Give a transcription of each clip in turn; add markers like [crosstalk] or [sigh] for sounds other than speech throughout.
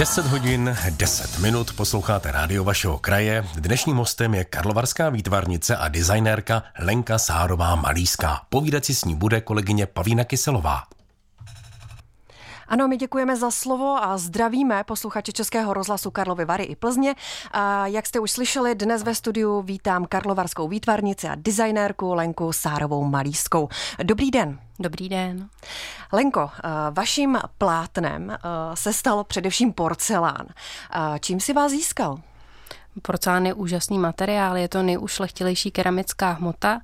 10 hodin, 10 minut posloucháte rádio vašeho kraje. Dnešním hostem je karlovarská výtvarnice a designérka Lenka Sárová Malíská. Povídat si s ní bude kolegyně Pavína Kyselová. Ano, my děkujeme za slovo a zdravíme posluchače Českého rozhlasu Karlovy Vary i Plzně. A jak jste už slyšeli, dnes ve studiu vítám karlovarskou výtvarnici a designérku Lenku Sárovou Malískou. Dobrý den. Dobrý den. Lenko, eh, vaším plátnem eh, se stalo především porcelán. Eh, čím si vás získal? Porcelán je úžasný materiál, je to nejušlechtilejší keramická hmota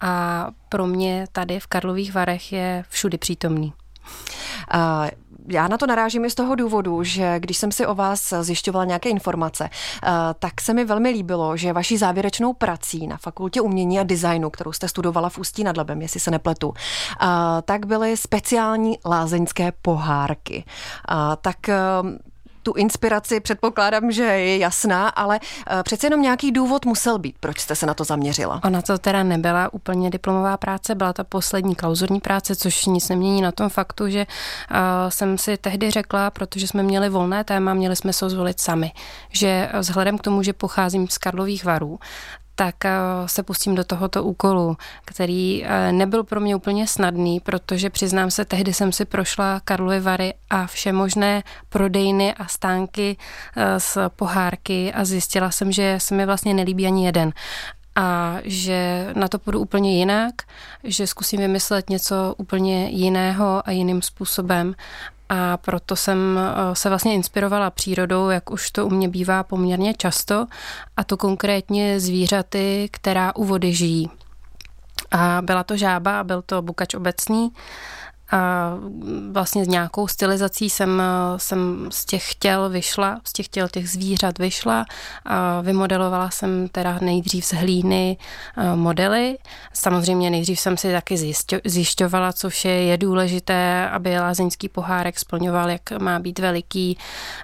a pro mě tady v Karlových Varech je všudy přítomný. Já na to narážím i z toho důvodu, že když jsem si o vás zjišťovala nějaké informace, tak se mi velmi líbilo, že vaší závěrečnou prací na Fakultě umění a designu, kterou jste studovala v Ústí nad Labem, jestli se nepletu, tak byly speciální lázeňské pohárky. Tak tu inspiraci předpokládám, že je jasná, ale eh, přece jenom nějaký důvod musel být, proč jste se na to zaměřila. Ona to teda nebyla úplně diplomová práce, byla ta poslední klauzurní práce, což nic nemění na tom faktu, že uh, jsem si tehdy řekla, protože jsme měli volné téma, měli jsme se zvolit sami, že vzhledem k tomu, že pocházím z Karlových varů, tak eh, se pustím do tohoto úkolu, který eh, nebyl pro mě úplně snadný, protože přiznám se, tehdy jsem si prošla Karlovy Vary a vše možné prodejny a stánky z eh, pohárky a zjistila jsem, že se mi vlastně nelíbí ani jeden. A že na to půjdu úplně jinak, že zkusím vymyslet něco úplně jiného a jiným způsobem a proto jsem eh, se vlastně inspirovala přírodou, jak už to u mě bývá poměrně často, a to konkrétně zvířaty, která u vody žijí. A byla to žába, byl to bukač obecný, a vlastně s nějakou stylizací jsem, jsem z těch těl vyšla, z těch těl těch zvířat vyšla a vymodelovala jsem teda nejdřív z hlíny modely. Samozřejmě nejdřív jsem si taky zjišťovala, co vše je důležité, aby lázeňský pohárek splňoval, jak má být veliký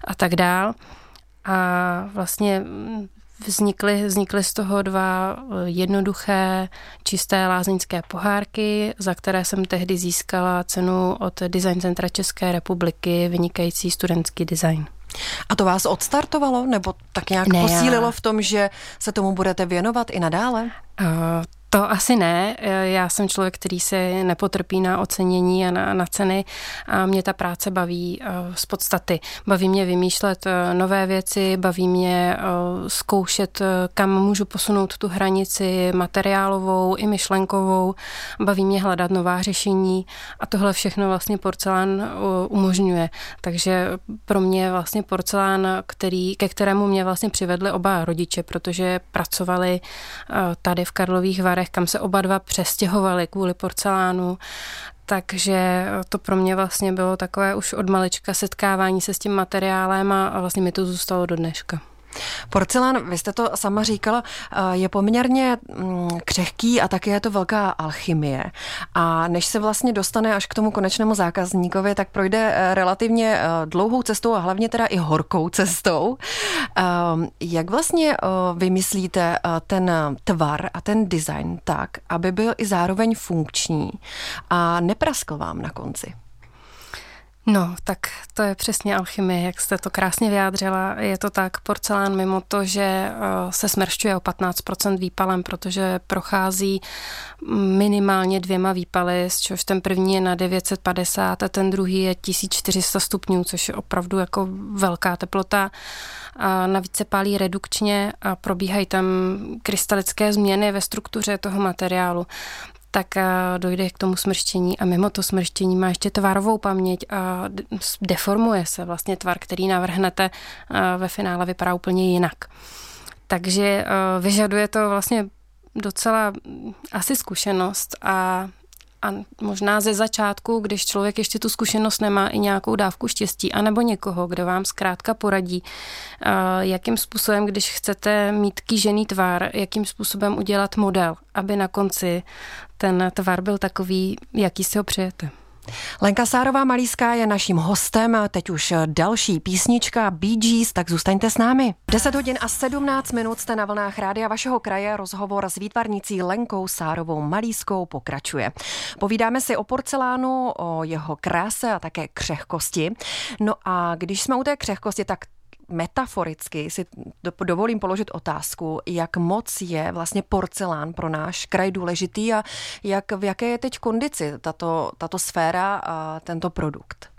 a tak dál. A vlastně Vznikly, vznikly z toho dva eh, jednoduché, čisté lázeňské pohárky, za které jsem tehdy získala cenu od Design Centra České republiky, vynikající studentský design. A to vás odstartovalo, nebo tak nějak ne, posílilo já... v tom, že se tomu budete věnovat i nadále? Uh, to asi ne. Já jsem člověk, který se nepotrpí na ocenění a na, na ceny a mě ta práce baví eh, z podstaty. Baví mě vymýšlet eh, nové věci, baví mě zkoušet, kam můžu posunout tu hranici materiálovou i myšlenkovou, baví mě hledat nová řešení a tohle všechno vlastně porcelán umožňuje. Takže pro mě vlastně porcelán, který, ke kterému mě vlastně přivedli oba rodiče, protože pracovali tady v Karlových Varech Varech, kam se oba dva přestěhovali kvůli porcelánu. Takže to pro mě vlastně bylo takové už od malička setkávání se s tím materiálem a vlastně mi to zůstalo do dneška. Porcelán, vy jste to sama říkala, eh, je poměrně mm, křehký a také je to velká alchymie. A než se vlastně dostane až k tomu konečnému zákazníkovi, tak projde eh, relativně eh, dlouhou cestou a hlavně teda i horkou [laughs] cestou. Ehm, jak vlastně vymyslíte ten tvar a ten design tak, aby byl i zároveň funkční a nepraskl vám na konci? No, tak to je přesně alchymie, jak jste to krásně vyjádřila. Je to tak, porcelán mimo to, že eh, se smršťuje o 15% výpalem, protože prochází minimálně dvěma výpaly, z čehož ten první je na 950 a ten druhý je 1400 stupňů, což je opravdu jako velká teplota. A navíc se pálí redukčně a probíhají tam krystalické změny ve struktuře toho materiálu tak eh, dojde k tomu smrštění a mimo to smrštění má ještě tvarovou paměť a deformuje se vlastně tvar, který navrhnete eh, ve finále vypadá úplně jinak. Takže eh, vyžaduje to vlastně docela asi zkušenost a a možná ze začátku, když člověk ještě tu zkušenost nemá, i nějakou dávku štěstí, anebo někoho, kdo vám zkrátka poradí, jakým způsobem, když chcete mít kýžený tvar, jakým způsobem udělat model, aby na konci ten tvar byl takový, jaký si ho přejete. Lenka Sárová Malíská je naším hostem, teď už další písnička Bee Gees, tak zůstaňte s námi. 10 hodin a 17 minut jste na vlnách rádia vašeho kraje, rozhovor s výtvarnicí Lenkou Sárovou Malískou pokračuje. Povídáme si o porcelánu, o jeho kráse a také křehkosti. No a když jsme u té křehkosti, tak metaforicky si dovolím položit otázku, jak moc je vlastně porcelán pro náš kraj důležitý a jak, v jaké je teď kondici tato, tato sféra a tento produkt.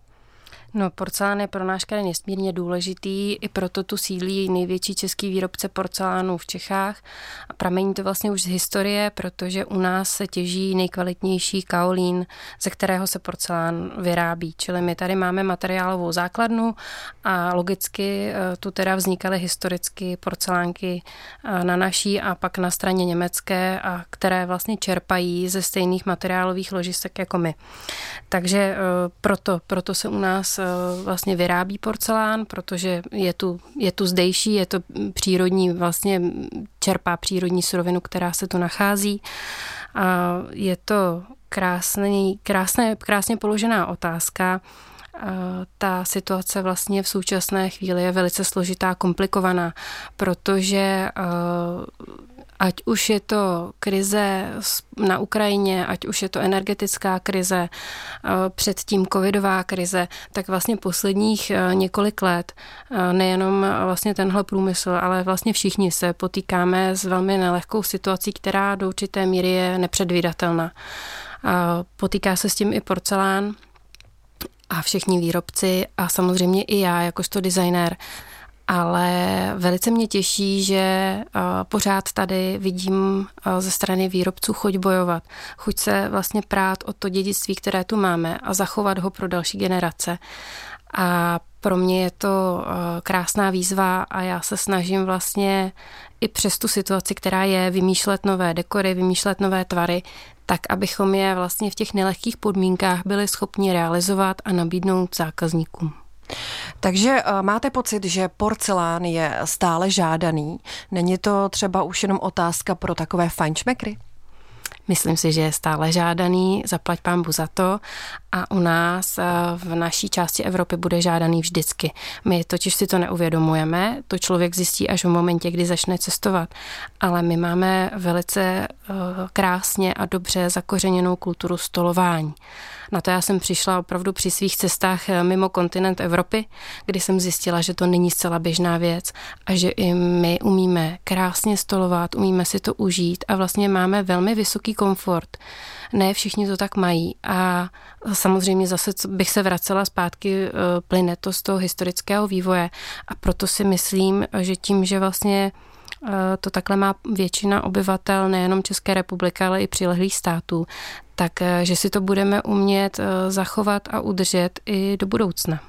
No, porcelán je pro náš kraj nesmírně důležitý, i proto tu sídlí největší český výrobce porcelánu v Čechách. A pramení to vlastně už z historie, protože u nás se těží nejkvalitnější kaolín, ze kterého se porcelán vyrábí. Čili my tady máme materiálovou základnu a logicky eh, tu teda vznikaly historicky porcelánky eh, na naší a pak na straně německé, a které vlastně čerpají ze stejných materiálových ložisek jako my. Takže eh, proto, proto se u nás Eh, vlastně vyrábí porcelán, protože je tu, je tu zdejší, je to přírodní, vlastně čerpá přírodní surovinu, která se tu nachází. A je to krásný, krásné, krásně položená otázka. Ta situace vlastně v současné chvíli je velice složitá, komplikovaná, protože eh, ať už je to krize na Ukrajině, ať už je to energetická krize, eh, předtím covidová krize, tak vlastně posledních eh, několik let eh, nejenom vlastně tenhle průmysl, ale vlastně všichni se potýkáme s velmi nelehkou situací, která do určité míry je nepředvídatelná. Potýká se s tím i porcelán a všichni výrobci a samozřejmě i já, jakožto designér, ale velice mě těší, že eh, pořád tady vidím eh, ze strany výrobců chuť bojovat, chuť se vlastně prát o to dědictví, které tu máme a zachovat ho pro další generace. A pro mě je to eh, krásná výzva a já se snažím vlastně i přes tu situaci, která je, vymýšlet nové dekory, vymýšlet nové tvary, tak abychom je vlastně v těch nelehkých podmínkách byli schopni realizovat a nabídnout zákazníkům. Takže eh, máte pocit, že porcelán je stále žádaný? Není to třeba už jenom otázka pro takové fajnšmekry? Myslím si, že je stále žádaný, zaplať pán za to a u nás eh, v naší části Evropy bude žádaný vždycky. My totiž si to neuvědomujeme, to člověk zjistí až v momentě, kdy začne cestovat, ale my máme velice eh, krásně a dobře zakořeněnou kulturu stolování. Na to já jsem přišla opravdu při svých cestách eh, mimo kontinent Evropy, kdy jsem zjistila, že to není zcela běžná věc a že i my umíme krásně stolovat, umíme si to užít a vlastně máme velmi vysoký komfort. Ne všichni to tak mají a samozřejmě zase bych se vracela zpátky, eh, plyne to z toho historického vývoje a proto si myslím, že tím, že vlastně to takhle má většina obyvatel nejenom České republiky, ale i přilehlých států, tak eh, že si to budeme umět zachovat a udržet i do budoucna.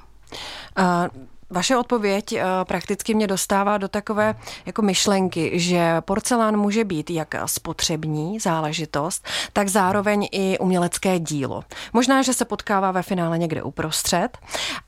Vaše odpověď eh, prakticky mě dostává do takové jako myšlenky, že porcelán může být jak spotřební záležitost, tak zároveň i umělecké dílo. Možná, že se potkává ve finále někde uprostřed.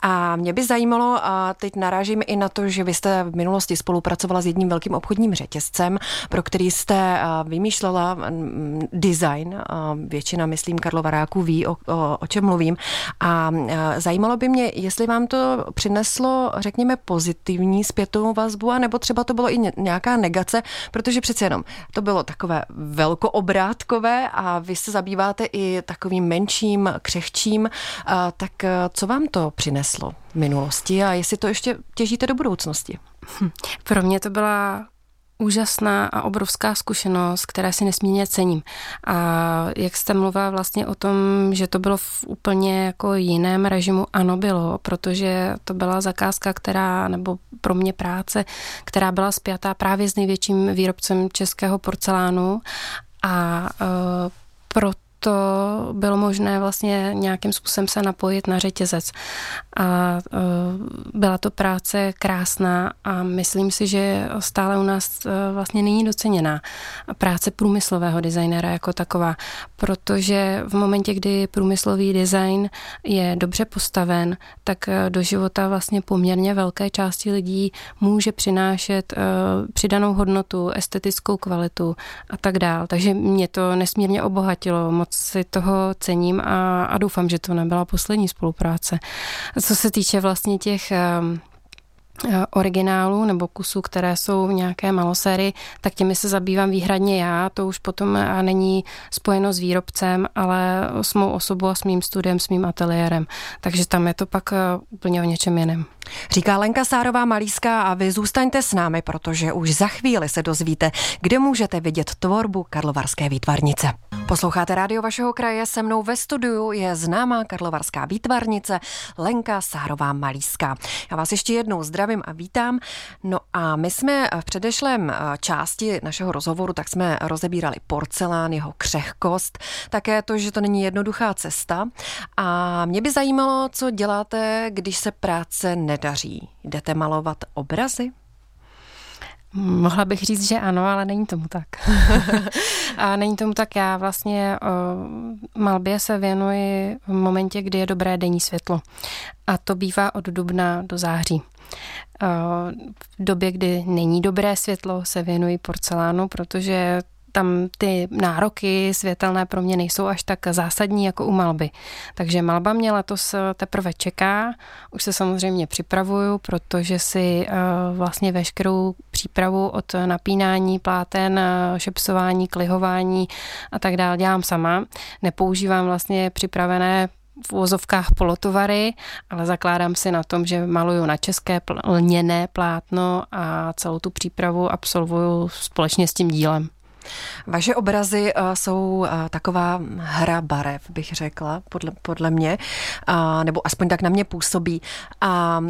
A mě by zajímalo, a teď narážím i na to, že vy jste v minulosti spolupracovala s jedním velkým obchodním řetězcem, pro který jste eh, vymýšlela mm, design. Většina, myslím, Karlovaráků ví, o, o, o čem mluvím. A eh, zajímalo by mě, jestli vám to přineslo řekněme, pozitivní zpětovou vazbu, a nebo třeba to bylo i nějaká negace, protože přece jenom to bylo takové velkoobrátkové a vy se zabýváte i takovým menším, křehčím, tak co vám to přineslo v minulosti a jestli to ještě těžíte do budoucnosti? Hm. Pro mě to byla úžasná a obrovská zkušenost, které si nesmírně cením. A jak jste mluvila vlastně o tom, že to bylo v úplně jako jiném režimu, ano bylo, protože to byla zakázka, která, nebo pro mě práce, která byla spjatá právě s největším výrobcem českého porcelánu a uh, proto to bylo možné vlastně nějakým způsobem se napojit na řetězec. A e, byla to práce krásná a myslím si, že stále u nás e, vlastně není doceněná práce průmyslového designéra jako taková, protože v momentě, kdy průmyslový design je dobře postaven, tak e, do života vlastně poměrně velké části lidí může přinášet přidanou hodnotu, estetickou kvalitu a tak dál. Takže mě to nesmírně obohatilo. Moc moc si toho cením a, a doufám, že to nebyla poslední spolupráce. Co se týče vlastně těch um, originálů nebo kusů, které jsou v nějaké malosérii, tak těmi se zabývám výhradně já. To už potom eh, není spojeno s výrobcem, ale s mou osobou a s mým studiem, s mým ateliérem. Takže tam je to pak eh, úplně o něčem jiném. Říká Lenka Sárová Malíská a vy zůstaňte s námi, protože už za chvíli se dozvíte, kde můžete vidět tvorbu Karlovarské výtvarnice. Posloucháte rádio vašeho kraje, se mnou ve studiu je známá karlovarská výtvarnice Lenka Sárová Malíská. Já vás ještě jednou zdravím a vítám. No a my jsme v předešlém eh, části našeho rozhovoru, tak jsme rozebírali porcelán, jeho křehkost, také to, že to není jednoduchá cesta. A mě by zajímalo, co děláte, když se práce nedaří. Jdete malovat obrazy? Mohla bych říct, že ano, ale není tomu tak. [laughs] a není tomu tak. Já vlastně o malbě se věnuji v momentě, kdy je dobré denní světlo. A to bývá od dubna do září. V době, kdy není dobré světlo, se věnuji porcelánu, protože tam ty nároky světelné pro mě nejsou až tak zásadní jako u malby. Takže malba mě letos teprve čeká. Už se samozřejmě připravuju, protože si eh, vlastně veškerou přípravu od napínání pláten, eh, šepsování, klihování a tak dále dělám sama. Nepoužívám vlastně připravené v úvozovkách polotovary, ale zakládám si na tom, že maluju na české lněné plátno a celou tu přípravu absolvuju společně s tím dílem. Vaše obrazy uh, jsou uh, taková hra barev, bych řekla, podle, podle mě, uh, nebo aspoň tak na mě působí. A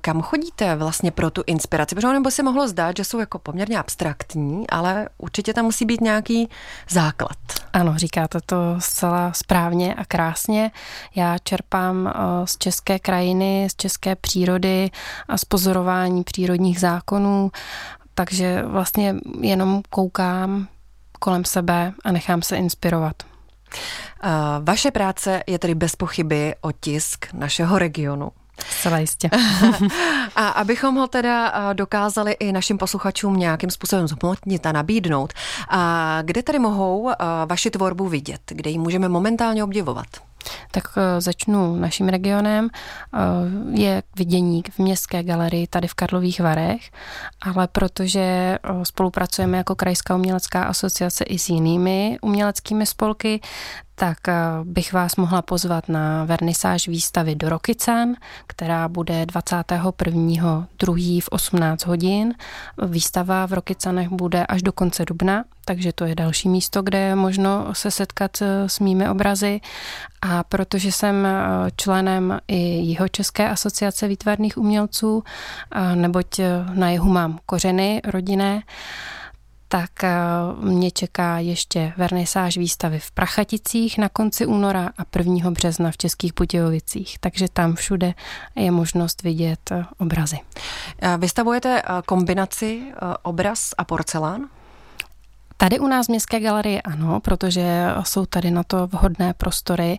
kam chodíte vlastně pro tu inspiraci? Protože nebo si mohlo zdát, že jsou jako poměrně abstraktní, ale určitě tam musí být nějaký základ. Ano, říkáte to zcela správně a krásně. Já čerpám z české krajiny, z české přírody a z pozorování přírodních zákonů takže vlastně jenom koukám kolem sebe a nechám se inspirovat. Vaše práce je tedy bez pochyby otisk našeho regionu. Zcela jistě. [laughs] a abychom ho teda dokázali i našim posluchačům nějakým způsobem zhmotnit a nabídnout, a kde tedy mohou vaši tvorbu vidět, kde ji můžeme momentálně obdivovat? Tak eh, začnu naším regionem. Eh, je vidění v Městské galerii tady v Karlových Varech, ale protože eh, spolupracujeme jako Krajská umělecká asociace i s jinými uměleckými spolky, tak eh, bych vás mohla pozvat na vernisáž výstavy do Rokycan, která bude 21.2. v 18 hodin. Výstava v Rokycanech bude až do konce dubna, takže to je další místo, kde je možno se setkat eh, s mými obrazy. A protože jsem eh, členem i jeho České asociace výtvarných umělců, neboť na jihu mám kořeny rodinné, tak eh, mě čeká ještě vernisáž výstavy v Prachaticích na konci února a 1. března v Českých Budějovicích. Takže tam všude je možnost vidět eh, obrazy. Vystavujete eh, kombinaci obraz a porcelán? Tady u nás v Městské galerii ano, protože jsou tady na to vhodné prostory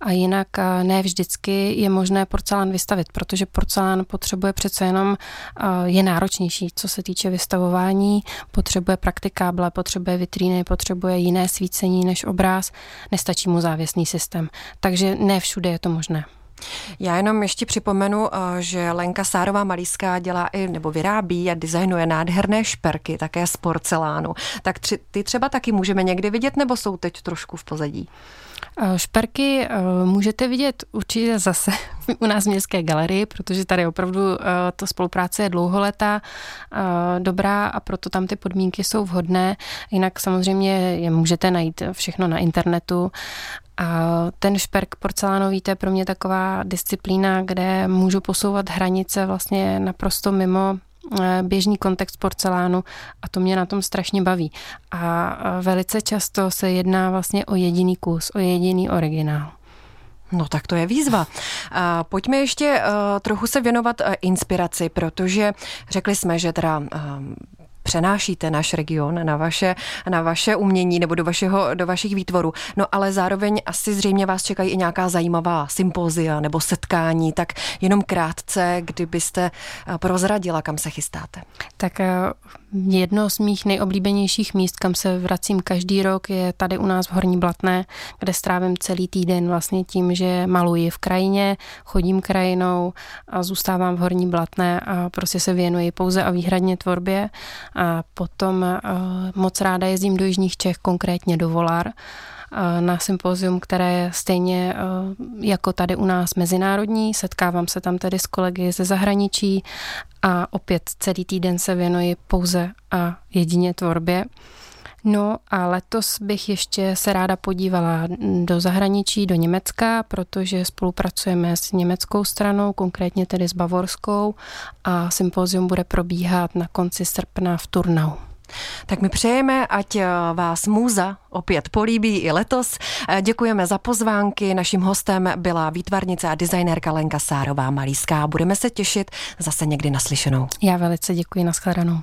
a jinak eh, ne vždycky je možné porcelán vystavit, protože porcelán potřebuje přece jenom, eh, je náročnější, co se týče vystavování, potřebuje praktikáble, potřebuje vitríny, potřebuje jiné svícení než obráz, nestačí mu závěsný systém. Takže ne všude je to možné. Já jenom ještě připomenu, eh, že Lenka Sárová Malíská dělá i nebo vyrábí a designuje nádherné šperky, také z porcelánu. Tak tři, ty třeba taky můžeme někdy vidět, nebo jsou teď trošku v pozadí? Eh, šperky eh, můžete vidět určitě zase [laughs] u nás v Městské galerii, protože tady opravdu ta spolupráce je dlouholetá, dobrá a proto tam ty podmínky jsou vhodné. Jinak samozřejmě je můžete najít všechno na internetu a ten šperk porcelánový, to je pro mě taková disciplína, kde můžu posouvat hranice vlastně naprosto mimo eh, běžný kontext porcelánu a to mě na tom strašně baví. A velice často se jedná vlastně o jediný kus, o jediný originál. No tak to je výzva. A pojďme ještě uh, trochu se věnovat uh, inspiraci, protože řekli jsme, že teda přenášíte náš region na vaše, na vaše umění nebo do, vašeho, do vašich výtvorů. No ale zároveň asi zřejmě vás čekají i nějaká zajímavá sympozia nebo setkání, tak jenom krátce, kdybyste eh, prozradila, kam se chystáte. Tak eh, Jedno z mých nejoblíbenějších míst, kam se vracím každý rok, je tady u nás v Horní Blatné, kde strávím celý týden vlastně tím, že maluji v krajině, chodím krajinou a zůstávám v Horní Blatné a prostě se věnuji pouze a výhradně tvorbě. A potom moc ráda jezdím do Jižních Čech, konkrétně do Volar na sympozium, které je stejně jako tady u nás mezinárodní. Setkávám se tam tedy s kolegy ze zahraničí a opět celý týden se věnuji pouze a jedině tvorbě. No a letos bych ještě se ráda podívala do zahraničí, do Německa, protože spolupracujeme s německou stranou, konkrétně tedy s bavorskou a sympozium bude probíhat na konci srpna v Turnau. Tak my přejeme, ať eh, vás můza opět políbí i letos. Eh, děkujeme za pozvánky. Naším hostem byla výtvarnice a designérka Lenka Sárová Malíská. Budeme se těšit zase někdy naslyšenou. Já velice děkuji, nashledanou.